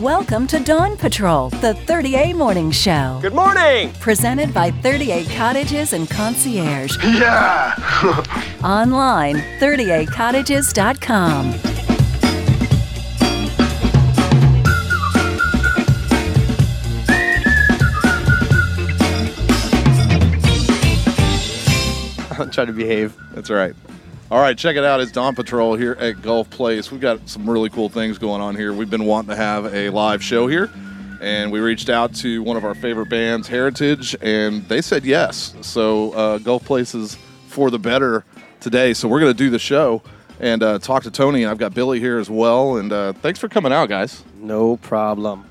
Welcome to Dawn Patrol, the 30A Morning Show. Good morning! Presented by 30A Cottages and Concierge. Yeah! Online, 30acottages.com. I'll try to behave. That's right. All right, check it out. It's Dawn Patrol here at Gulf Place. We've got some really cool things going on here. We've been wanting to have a live show here, and we reached out to one of our favorite bands, Heritage, and they said yes. So uh, Gulf Place is for the better today. So we're going to do the show and uh, talk to Tony. I've got Billy here as well. And uh, thanks for coming out, guys. No problem.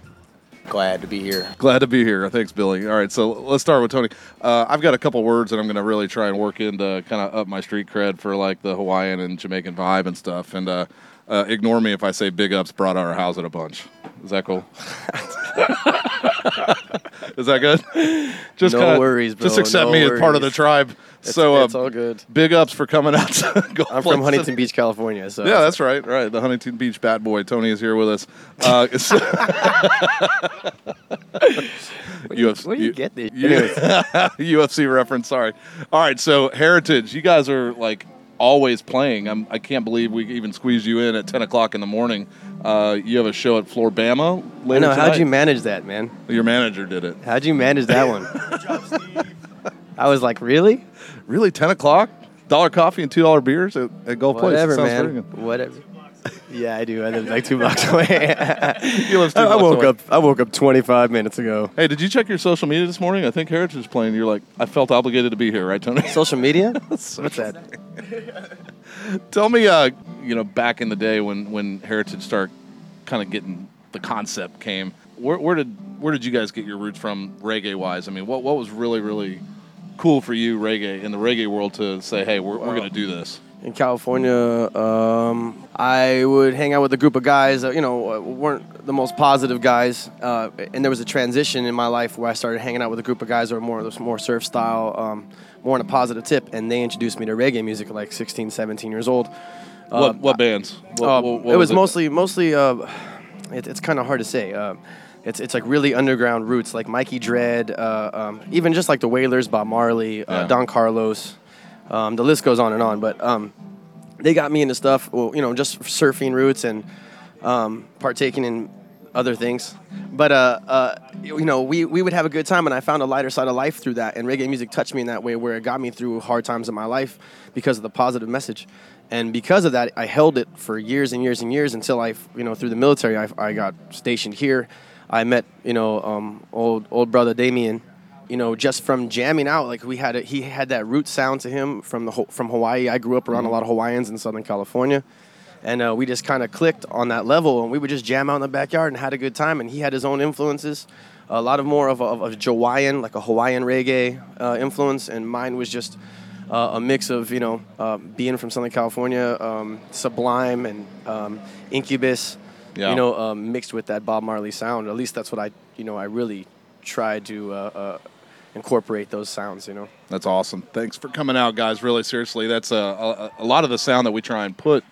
Glad to be here. Glad to be here. Thanks, Billy. All right, so let's start with Tony. Uh, I've got a couple words that I'm going to really try and work into kind of up my street cred for like the Hawaiian and Jamaican vibe and stuff. And uh, uh, ignore me if I say big ups brought our house at a bunch. Is that cool? Is that good? Just No kinda- worries, bro. Just accept No me as part of the tribe. It's, so uh, it's all good. big ups for coming out. To I'm from Huntington Beach, California. So Yeah, that's right. Right, the Huntington Beach Bat Boy Tony is here with us. Uh, it's- UFC, where do you get this? UFC reference. Sorry. All right, so Heritage, you guys are like always playing. I'm, I can't believe we even squeezed you in at 10 o'clock in the morning. Uh, you have a show at Flora-Bama I later know. How'd you manage that, man? Your manager did it. How'd you manage that one? I was like, really? Really, 10 o'clock? Dollar coffee and two dollar beers at, at Gulf Whatever, Place. It sounds very man. good. Whatever. Yeah, I do. I live like two blocks away. You live two I, I woke away. up. I woke up 25 minutes ago. Hey, did you check your social media this morning? I think Heritage is playing. You're like, I felt obligated to be here, right, Tony? Social media? What's that? Tell me, uh, you know, back in the day when when Heritage started kind of getting the concept came, where, where did where did you guys get your roots from, reggae wise? I mean, what what was really really cool for you, reggae in the reggae world, to say, hey, we're, we're going to do this? in California, um, I would hang out with a group of guys that you know weren't the most positive guys, uh, and there was a transition in my life where I started hanging out with a group of guys that were more more surf style, um, more on a positive tip, and they introduced me to reggae music at like 16, 17 years old. what what bands? What, Uh, what- what it was mostly mostly. Uh, it, it's kind of hard to say. Uh, it's it's like really underground roots, like Mikey Dread, uh, um, even just like the Wailers, Bob Marley, uh, Yeah. Don Carlos. Um, the list goes on and on, but um, they got me into stuff. Well, you know, just surfing roots and um, partaking in other things. But uh, uh, you know, we, we would have a good time, and I found a lighter side of life through that. And reggae music touched me in that way, where it got me through hard times in my life because of the positive message. And because of that, I held it for years and years and years until I, you know, through the military, I, I got stationed here. I met, you know, um, old old brother Damien, you know, just from jamming out. Like we had, a, he had that root sound to him from the from Hawaii. I grew up around a lot of Hawaiians in Southern California and uh, we just kind of clicked on that level and we would just jam out in the backyard and had a good time and he had his own influences a lot of more of a, of a Hawaiian like a Hawaiian reggae uh, influence and mine was just uh, a mix of you know uh, being from Southern California um, Sublime and um, Incubus Yeah. you know um, mixed with that Bob Marley sound at least that's what I you know I really tried to uh, uh, incorporate those sounds you know That's awesome. Thanks for coming out, guys. Really, seriously, that's a, a, a lot of the sound that we try and put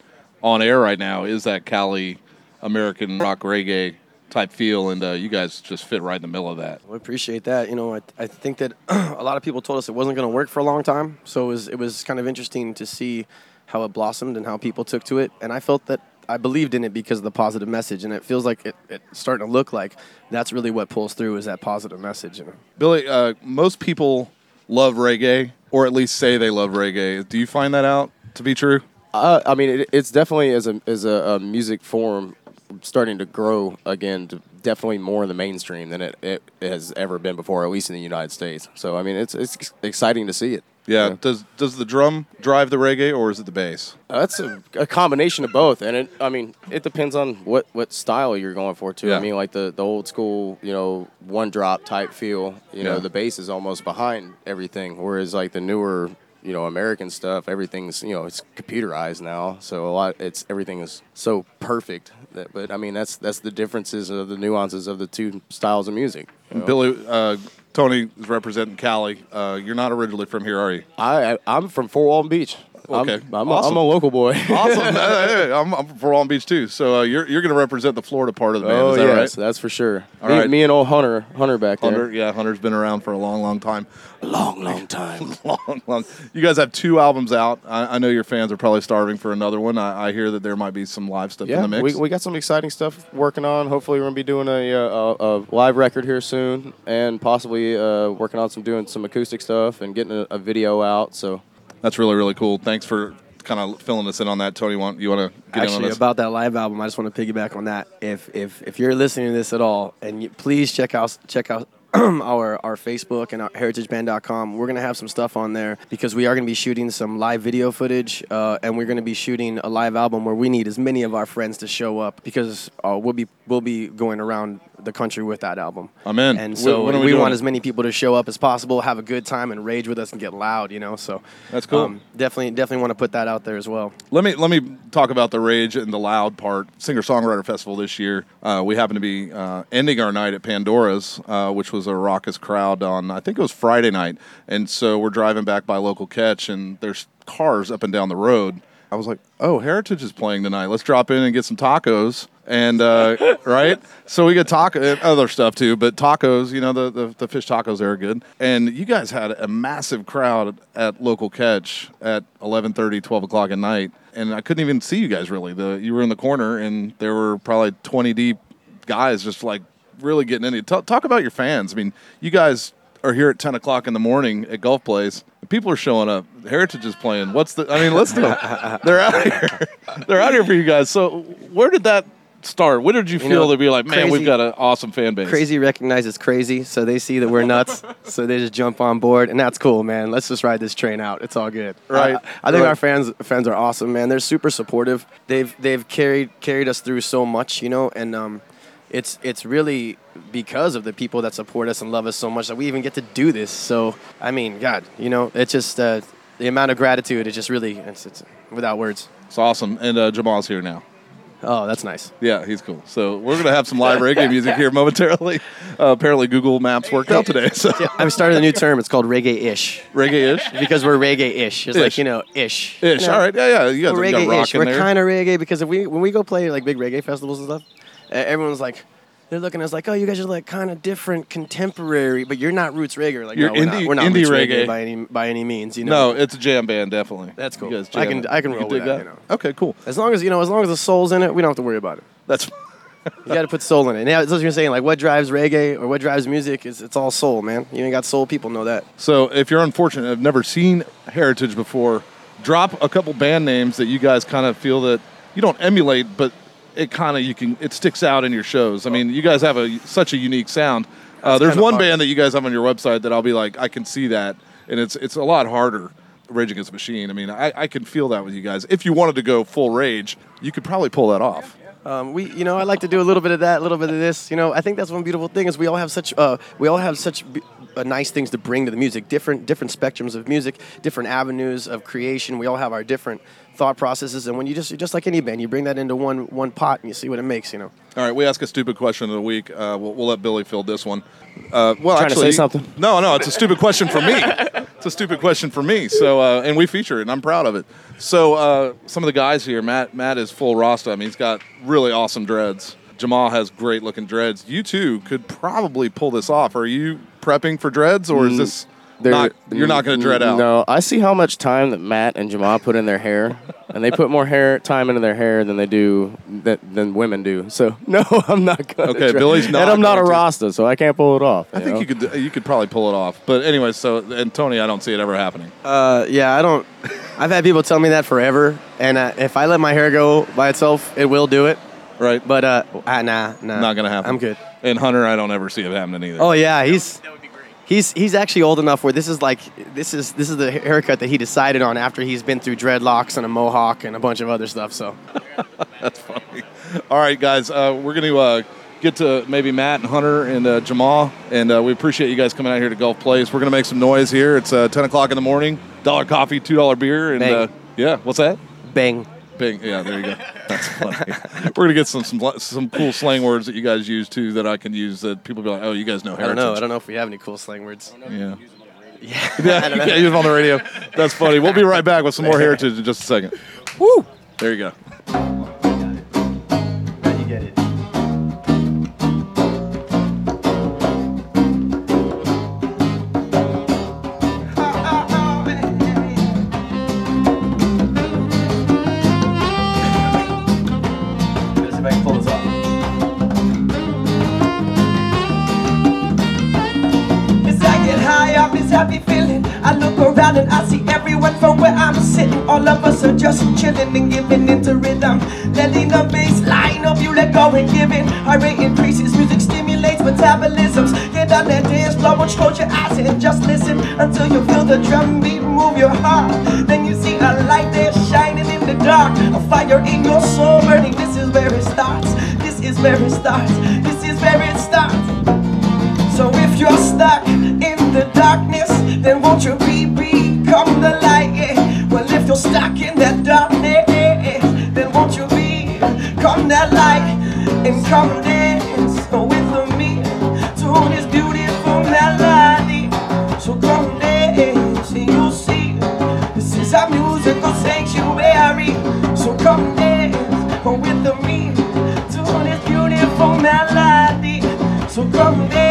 on air right now is that Cali American rock reggae type feel, and uh, you guys just fit right in the middle of that. We appreciate that. You know, I, I think that a lot of people told us it wasn't going to work for a long time. So it was, it was kind of interesting to see how it blossomed and how people took to it. And I felt that I believed in it because of the positive message. And it feels like it, it's starting to look like that's really what pulls through is that positive message. You know? Billy, uh, most people love reggae, or at least say they love reggae. Do you find that out to be true? Uh, I mean, it, it's definitely as a as a, a music form starting to grow again, to definitely more in the mainstream than it, it has ever been before, at least in the United States. So, I mean, it's it's exciting to see it. Yeah. Does does the drum drive the reggae, or is it the bass? Uh, That's a, a combination of both, and it. I mean, it depends on what, what style you're going for too. Yeah. I mean, like the, the old school, you know, one drop type feel. You know, the bass is almost behind everything, whereas like the newer, you know, American stuff, everything's you know it's computerized now, so a lot it's everything is so perfect. That, but I mean, that's that's the differences of the nuances of the two styles of music. you know. Billy, uh, Tony is representing Cali. Uh, you're not originally from here, are you? I, I I'm from Fort Walton Beach. Okay, I'm, I'm, awesome. a, I'm a local boy. awesome. Hey, I'm, I'm from Long Beach too. So uh, you're you're going to represent the Florida part of the band. oh is that yes, right? that's for sure. All me, right. me and old Hunter, Hunter back there. Hunter, yeah, Hunter's been around for a long, long time. long, long time. long, long. You guys have two albums out. I, I know your fans are probably starving for another one. I, I hear that there might be some live stuff in the mix. we, we got some exciting stuff working on. Hopefully, we're gonna be doing a, a, a live record here soon, and possibly uh, working on some doing some acoustic stuff and getting a, a video out. So That's really, really cool. Thanks for kind of filling us in on that, Tony. Want you want to get Actually, about that live album, I just want to piggyback on that. If if if you're listening to this at all, and you, please check out check out our our Facebook and our heritageband.com. We're gonna have some stuff on there because we are gonna be shooting some live video footage, uh, and we're gonna be shooting a live album where we need as many of our friends to show up because uh, we'll be we'll be going around the country with that album. I'm in. And so we we, want as many people to show up as possible, have a good time, and rage with us and get loud. You know, so um, That's cool. definitely definitely want to put that out there as well. Let me let me talk about the rage and the loud part. Singer Songwriter Festival this year. Uh, we happen to be uh, ending our night at Pandora's, uh, which was a raucous crowd on I think it was Friday night, and so we're driving back by local catch, and there's cars up and down the road. I was like, "Oh, Heritage is playing tonight. Let's drop in and get some tacos." And uh, right, so we get taco and other stuff too, but tacos, you know, the, the the fish tacos there are good. And you guys had a massive crowd at local catch at 11:30, 12 o'clock at night, and I couldn't even see you guys really. The you were in the corner, and there were probably 20 deep guys just like really getting into it. Talk, talk about your fans. I mean, you guys are here at 10 o'clock in the morning at Gulf Place. People are showing up. Heritage is playing. What's the? I mean, let's do. They're out here. They're out here for you guys. So, where did that start? When did you feel know, to be like, man, crazy- we've got an awesome fan base? crazy recognizes crazy, so they see that we're nuts, so they just jump on board, and that's cool, man. Let's just ride this train out. It's all good, Right, I, I think right. our fans fans are awesome, man. They're super supportive. They've they've carried carried us through so much, you know, and um, it's it's really because of the people that support us and love us so much that we even get to do this. So I mean, God, you know, it's just uh, the amount of gratitude is just really it's, it's without words. It's awesome. And uh, Jamal's here now. Oh, that's nice. Yeah, he's cool. So we're gonna have some live reggae music here momentarily. Uh, apparently, Google Maps worked out today. So Yeah, I've started a new term. It's called reggae-ish. reggae-ish. because we're reggae-ish. It's Ish. like you know, ish. Ish. Know, All right. Yeah, yeah. You guys We're have got rock reggae-ish. in We're there. kind of reggae because if we when we go play like big reggae festivals and stuff, everyone's like. They're looking at us like, oh, you guys are like kind of different, contemporary, but you're not roots reggae. Like, You're no, we're not, we're not indie roots reggae. by any by any means. You know, No, it's a jam band, definitely. That's cool. I can- I can You roll dig with that, you know. Okay, cool. as long as you know, as long as the soul's in it, we don't have to worry about it. That's You got to put soul in it. That's what you're saying. Like, what drives reggae or what drives music is it's all soul, man. You ain't got soul, people know that. so. If you're unfortunate, and have never seen Heritage before, drop a couple band names that you guys kind of feel that you don't emulate, but it kind of you can it sticks out in your shows. I mean, you guys have a such a unique sound. Uh, there's one hard. band that you guys have on your website that I'll be like, I can see that, and it's it's a lot harder. Rage Against the Machine. I mean, I, I can feel that with you guys. If you wanted to go full rage, you could probably pull that off. Um, we, you know, I like to do a little bit of that, a little bit of this. You know, I think that's one beautiful thing is we all have such, uh, we all have such b- uh, nice things to bring to the music. Different, different spectrums of music, different avenues of creation. We all have our different thought processes, and when you just, just like any band, you bring that into one, one pot, and you see what it makes. You know. All right, we ask a stupid question of the week. Uh, we'll, we'll let Billy field this one. Uh, well, Trying to actually, say something? No, no, it's a stupid question for me. A stupid question for me. So, uh, and we feature it, and I'm proud of it. So, uh, some of the guys here, Matt, Matt is full Rasta. I mean, he's got really awesome dreads. Jamal has great looking dreads. You two could probably pull this off. Are you prepping for dreads, or is this They're- not? You're not going to dread out. No, I see how much time that Matt and Jamal put in their hair, and they put more hair time into their hair than they do that, than women do. So no, I'm not going. Okay, Billy's not and I'm not a going to. Rasta, so I can't pull it off. I think you could. You could probably pull it off. But anyway, so and Tony, I don't see it ever happening. Uh, yeah, I don't. I've had people tell me that forever, and uh, if I let my hair go by itself, it will do it. Right? But uh, ah, nah, nah, not gonna happen. I'm good. And Hunter, I don't ever see it happening either. Oh yeah, he's he's he's actually old enough where this is like this is this is the haircut that he decided on after he's been through dreadlocks and a mohawk and a bunch of other stuff. So That's funny. All right, guys, uh, we're going to uh, get to maybe Matt and Hunter and uh, Jamal, and uh, we appreciate you guys coming out here to Gulf Place. We're going to make some noise here. It's uh, 10 o'clock in the morning. Dollar coffee, two dollar beer, and uh, yeah, what's that? bang. Bing. Yeah, there you go. That's funny. We're gonna get some, some some cool slang words that you guys use too that I can use that people be like, oh, you guys know Heritage. I don't know. I don't know if we have any cool slang words. Yeah. Yeah. Yeah, yeah, he was on the radio. That's funny. We'll be right back with some more heritage in just a second. Woo! There you go. Everyone from where I'm sitting. All of us are just chilling and giving into rhythm. Letting the bass line of you let go and give it. Heart rate increases, music stimulates metabolisms. Get on that dance floor, won't close your eyes and just listen until you feel the drum beat move your heart. Then you see a light there shining in the dark, a fire in your soul burning. This is where it starts. This is where it starts. This is where it starts. So if you're stuck in the darkness, then won't you be become the light? Well, if you're stuck in that darkness, then won't you become that light and come dance with me to this beautiful melody? So come dance and you'll see this is our musical sanctuary. So come dance with me to this beautiful melody. So come dance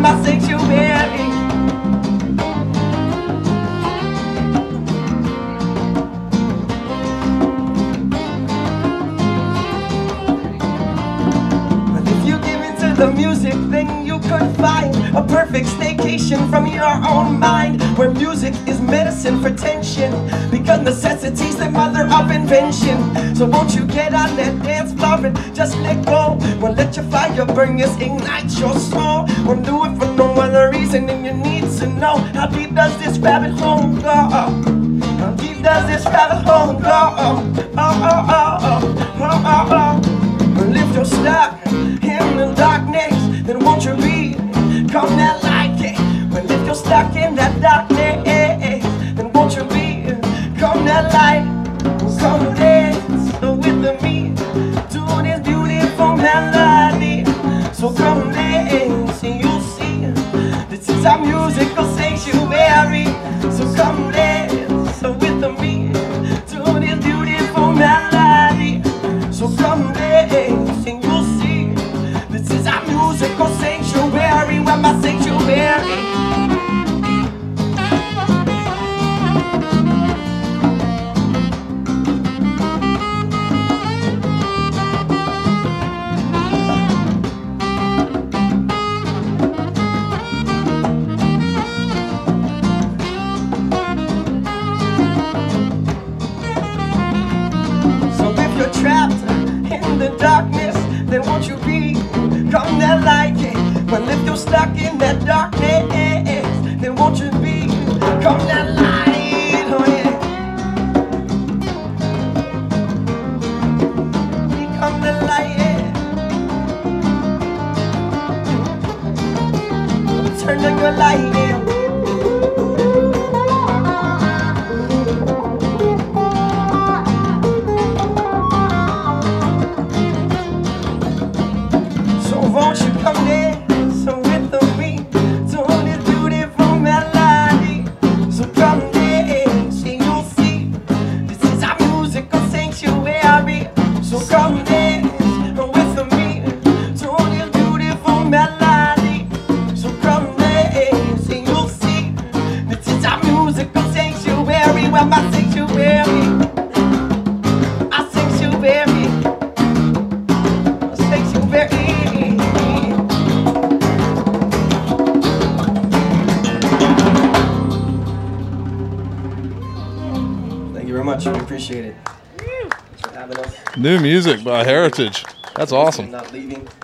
But if you give into the music, then you could find a perfect staycation from your own mind, where music is medicine for tension, because necessity's the mother of invention. So won't you get on that dance floor and just let go? Well, let your fire burn, yes, ignite your soul. Won't do it for no other reason than you need to know how deep does this rabbit hole go? How deep does this rabbit hole go? Oh, oh, oh, oh, oh, oh, oh. Well, if you're stuck New music by Heritage. That's awesome.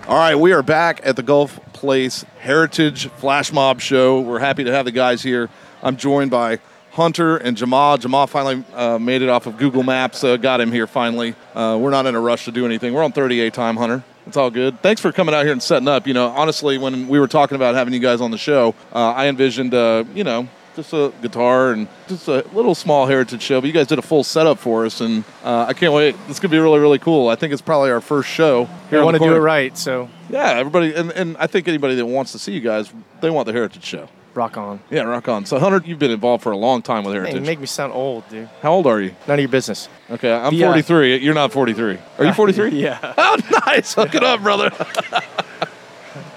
All right, we are back at the Gulf Place Heritage Flash Mob Show. We're happy to have the guys here. I'm joined by Hunter and Jamal. Jamal finally uh, made it off of Google Maps, uh, got him here finally. Uh, we're not in a rush to do anything. We're on 30A time, Hunter. It's all good. Thanks for coming out here and setting up. You know, honestly, when we were talking about having you guys on the show, uh, I envisioned, uh, you know, just a guitar and just a little small heritage show. But you guys did a full setup for us, and uh, I can't wait. This could be really, really cool. I think it's probably our first show here. I on want to do it right, so Yeah, everybody, and, and I think anybody that wants to see you guys, they want the heritage show. rock on. Yeah, rock on. So, Hunter, you've been involved for a long time with Man, heritage. you make me sound old, dude. How old are you? None of your business. Okay, I'm The, uh, 43. You're not 43. Are you 43? Yeah. Oh, nice. Hook it up, brother.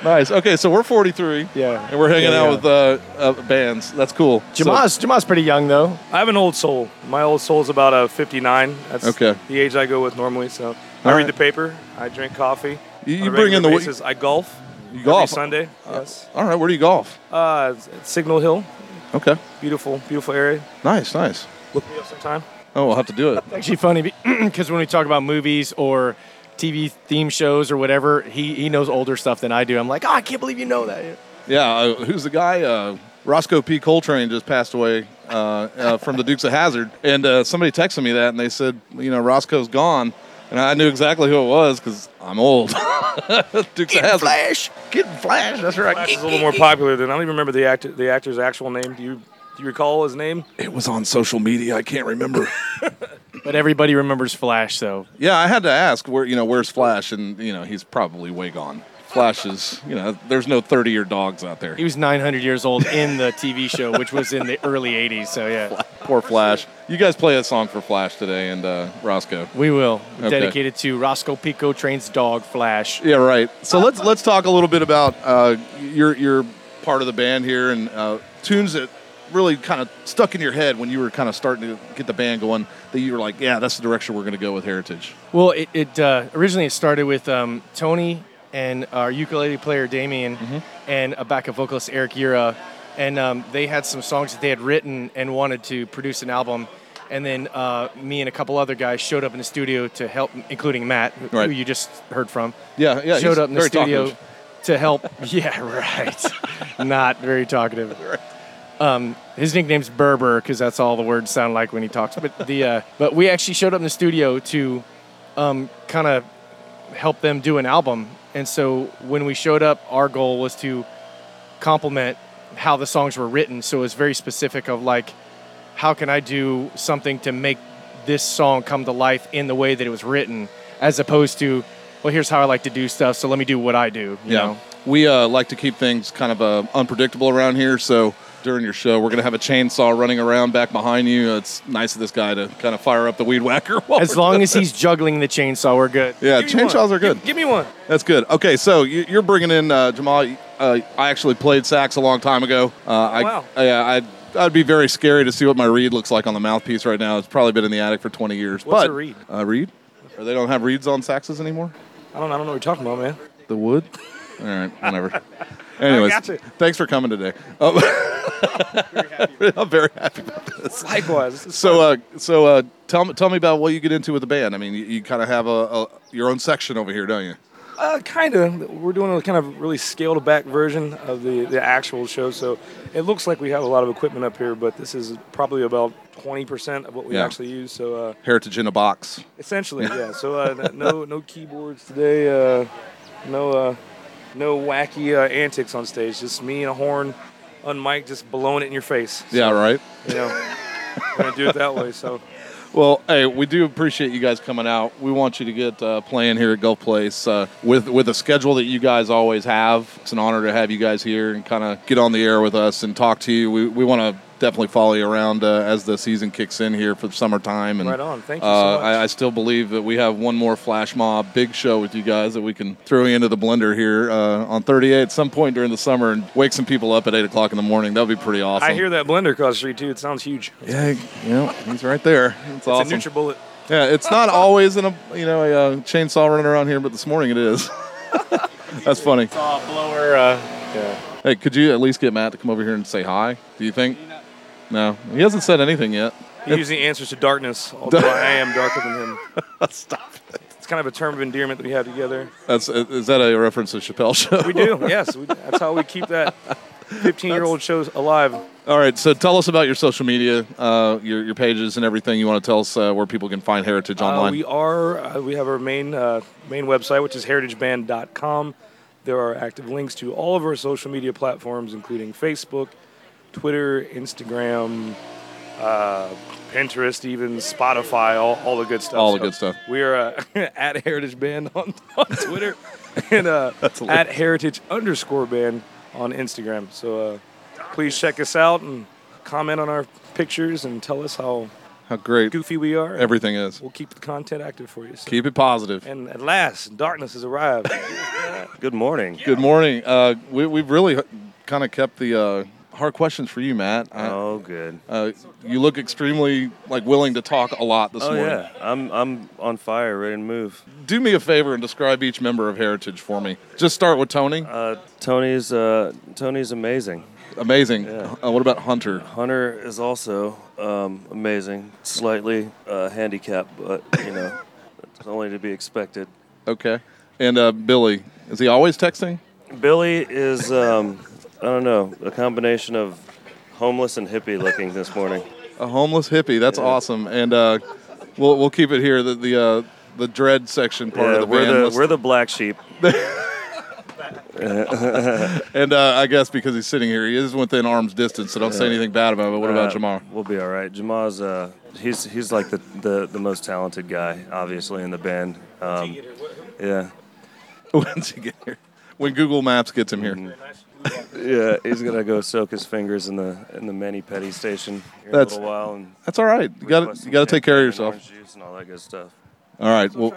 nice. Okay, so we're 43. Yeah. And we're hanging Yeah, out yeah. with uh, uh, bands. That's cool. So- Jamal's Jamal's pretty young though. I have an old soul. My old soul's about a 59. That's Okay. the age I go with normally. So I All read the paper. I drink coffee. You- you bring in regular the- basis. I golf. you every golf. Sunday. yes. All right, where do you golf? Uh, it's- it's Signal Hill. Okay. Beautiful, beautiful area. Nice, nice. Look me up sometime. Oh, we'll have to do it. Actually funny because when we talk about movies or TV theme shows or whatever, he, he knows older stuff than I do. I'm like, oh, I can't believe you know that. Yeah, uh, who's the guy? Uh, Roscoe P. Coltrane just passed away uh, uh, from the Dukes of Hazzard, and uh, somebody texted me that, and they said, you know, Roscoe's gone, and I knew exactly who it was because I'm old. Dukes of Hazzard. Flash, getting Flash. That's right. Flash is a little more popular than I don't even remember the actor, the actor's actual name. Do you do you recall his name? It was on social media. I can't remember. But everybody remembers Flash, so yeah, I had to ask where, you know, where's Flash, and you know, he's probably way gone. Flash is, you know, there's no 30 year dogs out there. he was 900 years old in the TV show, which was in the early 80s. So yeah, Poor Flash. You guys play a song for Flash today, and uh, Roscoe. we will Okay. dedicated to Roscoe P. Coltrane's dog Flash. Yeah, right. So let's let's talk a little bit about uh, your your part of the band here and uh, tunes that really kind of stuck in your head when you were kind of starting to get the band going. That you were like, yeah, that's the direction we're going to go with Heritage. Well, it, it uh, originally it started with um, Tony and our ukulele player Damien and a backup vocalist Eric Yura, and um, they had some songs that they had written and wanted to produce an album. And then uh, me and a couple other guys showed up in the studio to help, including Matt, who Right. you just heard from. Yeah, yeah. showed up in the studio talkative. to help. Yeah, right. Not very talkative. Um, his nickname's Berber because that's all the words sound like when he talks. But the uh, but we actually showed up in the studio to um, kind of help them do an album. And so when we showed up, our goal was to complement how the songs were written. So it was very specific of like, how can I do something to make this song come to life in the way that it was written, as opposed to, well, here's how I like to do stuff. So let me do what I do. You Yeah, know? we uh, like to keep things kind of uh, unpredictable around here. So during your show, we're going to have a chainsaw running around back behind you. It's nice of this guy to kind of fire up the weed whacker. while As long as he's juggling the chainsaw, we're good. Yeah, one. chainsaws are good. Give, give me one. That's good. Okay, so you- you're bringing in uh, Jamal. Uh, I actually played sax a long time ago. Uh, I, wow. Yeah, I'd, I'd be very scary to see what my reed looks like on the mouthpiece right now. It's probably been in the attic for 20 years. What's but, a reed? Uh, reed? Or they don't have reeds on saxes anymore? I don't I don't know what you're talking about, man. The wood? All right, whatever. Anyways, thanks for coming today. Um, I'm very happy about this. Likewise. This So, uh, so uh, tell me, tell me about what you get into with the band. I mean, you, you kind of have a, a your own section over here, don't you? Uh, kind of. We're doing a kind of really scaled back version of the, the actual show. So it looks like we have a lot of equipment up here, but this is probably about 20% of what we Yeah. actually use. So uh, Heritage in a box. essentially, yeah. So uh, no no keyboards today. Uh, no uh, no wacky uh, antics on stage. Just me and a horn on mic, just blowing it in your face. Yeah, right. You know, we're gonna do it that way. So Well, hey, we do appreciate you guys coming out. We want you to get uh, playing here at Gulf Place uh, with with a schedule that you guys always have. It's an honor to have you guys here and kind of get on the air with us and talk to you. We, we want to definitely follow you around uh, as the season kicks in here for the summertime. And Right on. Thank you so uh, much. I, I still believe that we have one more flash mob big show with you guys that we can throw you into the blender here uh, on 30A at some point during the summer and wake some people up at eight o'clock in the morning. That would be pretty awesome. I hear that blender across the street too. It sounds huge. Yeah, yeah, he's right there. It's, awesome. a NutriBullet. Yeah, it's not always in a you know a, uh chainsaw running around here, but this morning it is. That's funny. Saw a blower. Uh, Hey, could you at least get Matt to come over here and say hi? Do you think? No, he hasn't said anything yet. He usually answers to darkness, although I am darker than him. Stop. It's kind of a term of endearment that we have together. That's is that a reference to Chappelle show? We do, yes. We, that's how we keep that 15 year old show alive. All right, so tell us about your social media, uh, your your pages, and everything. You want to tell us uh, where people can find Heritage Uh, online? we are, uh, we have our main, uh, main website, which is heritageband.com. There are active links to all of our social media platforms, including Facebook, Twitter, Instagram, uh, Pinterest, even Spotify, all, all the good stuff. All the good stuff. We are uh, at Heritage Band on, on Twitter and uh, at Heritage underscore Band on Instagram. So uh, please check us out and comment on our pictures and tell us how How great goofy we are. everything is. We'll keep the content active for you. So. Keep it positive. And at last, darkness has arrived. Good morning. Good morning. Uh, we, we've really kind of kept the uh, hard questions for you, Matt. I- Oh, good. uh, you look extremely like willing to talk a lot this Oh morning. yeah, I'm I'm on fire, ready to move. Do me a favor and describe each member of Heritage for me. Just start with Tony. Uh, Tony's uh, Tony's amazing. Amazing. yeah. Uh, what about Hunter? Hunter is also um, amazing. Slightly uh, handicapped, but you know, it's only to be expected. Okay. And uh, Billy. Is he always texting? Billy is um, I don't know a combination of homeless and hippie looking this morning. A homeless hippie. That's Yeah. awesome. And uh, we'll we'll keep it here. The the uh, the dread section part Yeah, of the we're band. the we're the black sheep. and uh, I guess because he's sitting here, he is within arm's distance, so don't say anything bad about him. But what about Uh, Jamar? We'll be all right. Jamar's uh, he's he's like the, the, the most talented guy, obviously in the band. Um, yeah, When's he get here? When Google Maps gets him here. Mm-hmm. Yeah. He's gonna go soak his fingers in the in the mani petty station here That's- in a little while and That's all right. You gotta you got to take care of champagne and yourself. juice and all that good stuff. All right. Well,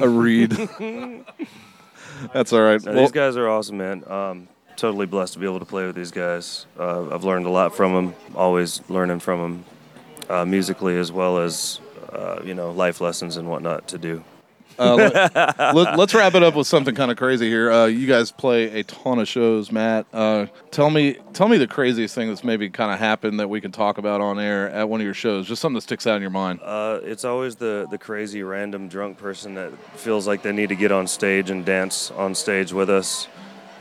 a read. That's all right. No, Well, these guys are awesome, man. Um, totally blessed to be able to play with these guys. Uh, I've learned a lot from them. Always learning from them, uh, musically as well as uh, you know life lessons and whatnot to do. Uh, let, us wrap it up with something kind of crazy here. Uh, you guys play a ton of shows, Matt. Uh, tell me, tell me the craziest thing that's maybe kind of happened that we can talk about on air at one of your shows. Just something that sticks out in your mind. Uh, it's always the the crazy random drunk person that feels like they need to get on stage and dance on stage with us.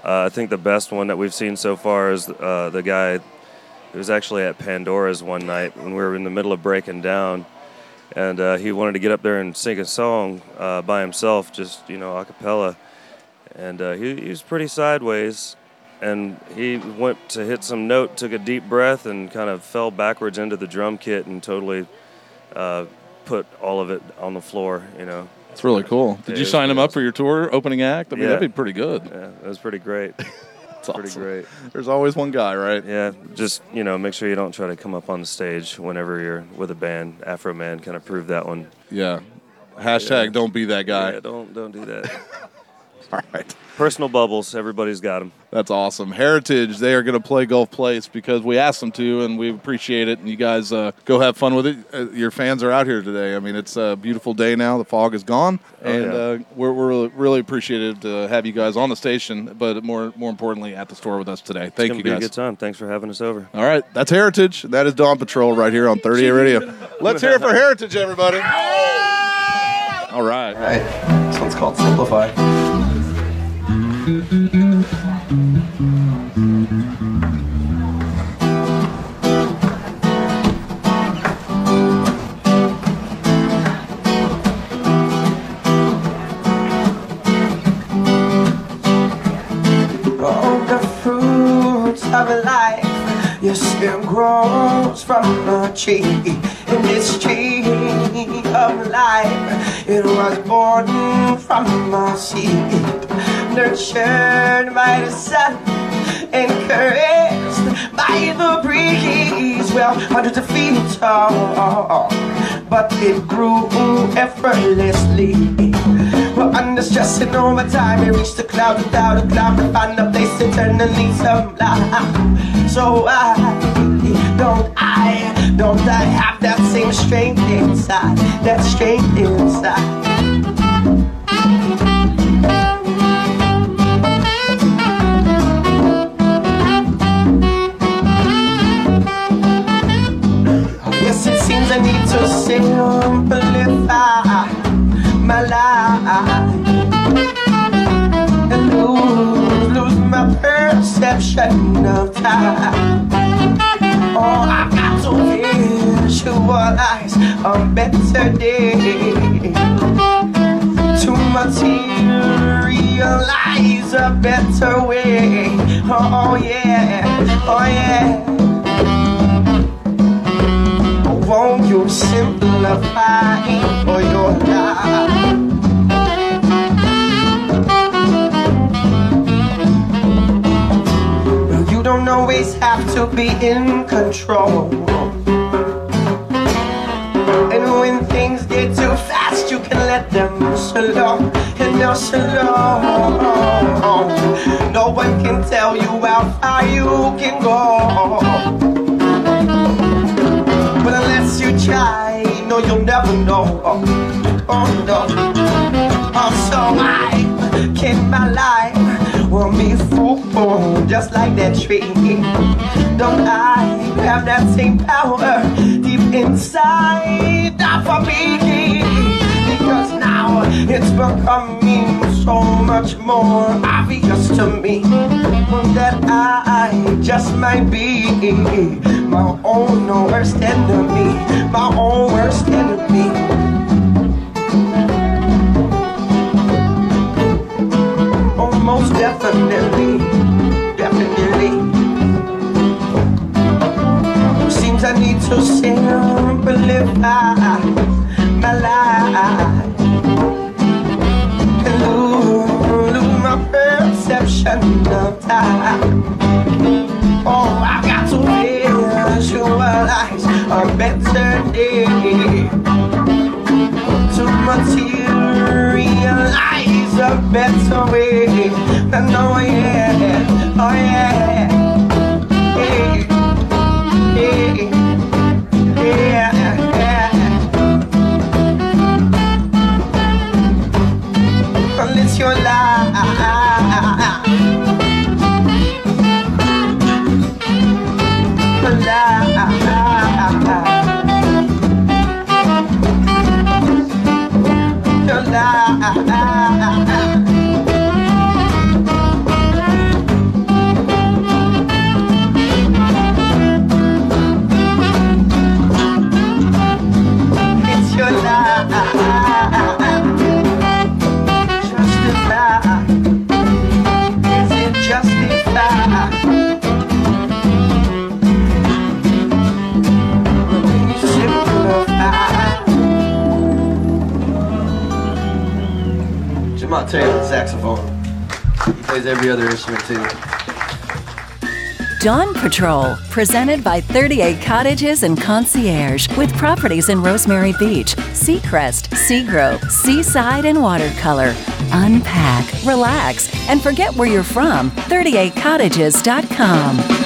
Uh, I think the best one that we've seen so far is uh, the guy who was actually at Pandora's one night when we were in the middle of breaking down, and uh, he wanted to get up there and sing a song uh, by himself, just you know, a cappella, and uh, he, he was pretty sideways. And he went to hit some note, took a deep breath, and kind of fell backwards into the drum kit and totally uh, put all of it on the floor. You know, It's really cool. Did you sign him up for your tour opening act? I mean, Yeah. that'd be pretty good. yeah, that was pretty great. It's pretty awesome. great. There's always one guy, right? Yeah, just you know, make sure you don't try to come up on the stage whenever you're with a band. Afroman kind of proved that one. Yeah. Hashtag don't be that guy. Yeah, don't don't do that. All right. Personal bubbles, everybody's got them. That's awesome. Heritage, they are going to play Gulf Place because we asked them to, and we appreciate it. And you guys uh, go have fun with it. Uh, your fans are out here today. I mean, it's a beautiful day now. The fog is gone, Oh, and yeah. uh, we're, we're really, really appreciative to have you guys on the station, but more more importantly, at the store with us today. Thank it's gonna you be a good time. Thanks for having us over. All right, that's Heritage. That is Dawn Patrol right here on 30A Radio. Let's hear it for Heritage, everybody. All right. Right. This one's called Simplify. Of life you still grows from a tree. In this tree of life, it was born from a seed, nurtured by the sun, encouraged by the breeze. Well, hundreds of feet tall, but it grew effortlessly. Well, under stress and overtime, it reached the clouds without a cloud to find a place eternally sublime. So I don't I, don't I have that same strength inside, that strength inside? To simplify my life and lose, lose my perception of time. Oh, I've got to visualize a better day to materialize a better way. Oh yeah, oh yeah. Won't you simplify for your life? Well, you don't always have to be in control. And when things get too fast, you can let them slow and they'll slow. No one can tell you how far you can go. Try, you'll never know. Oh, oh no. Also, I can my life will be full, just like that tree. Don't I have that same power deep inside of me? It's becoming so much more obvious to me that I just might be my own worst enemy, my own worst enemy. Oh, most definitely, definitely. Seems I need to simplify my life my perception of time. Oh, I've got to visualize a better day to materialize a better way. And oh yeah, oh yeah, yeah, every other instrument too. Dawn Patrol, presented by 30A Cottages and Concierge, with properties in Rosemary Beach, Seacrest, Seagrove, Seaside, and Watercolor. Unpack, relax, and forget where you're from. 30acottages.com.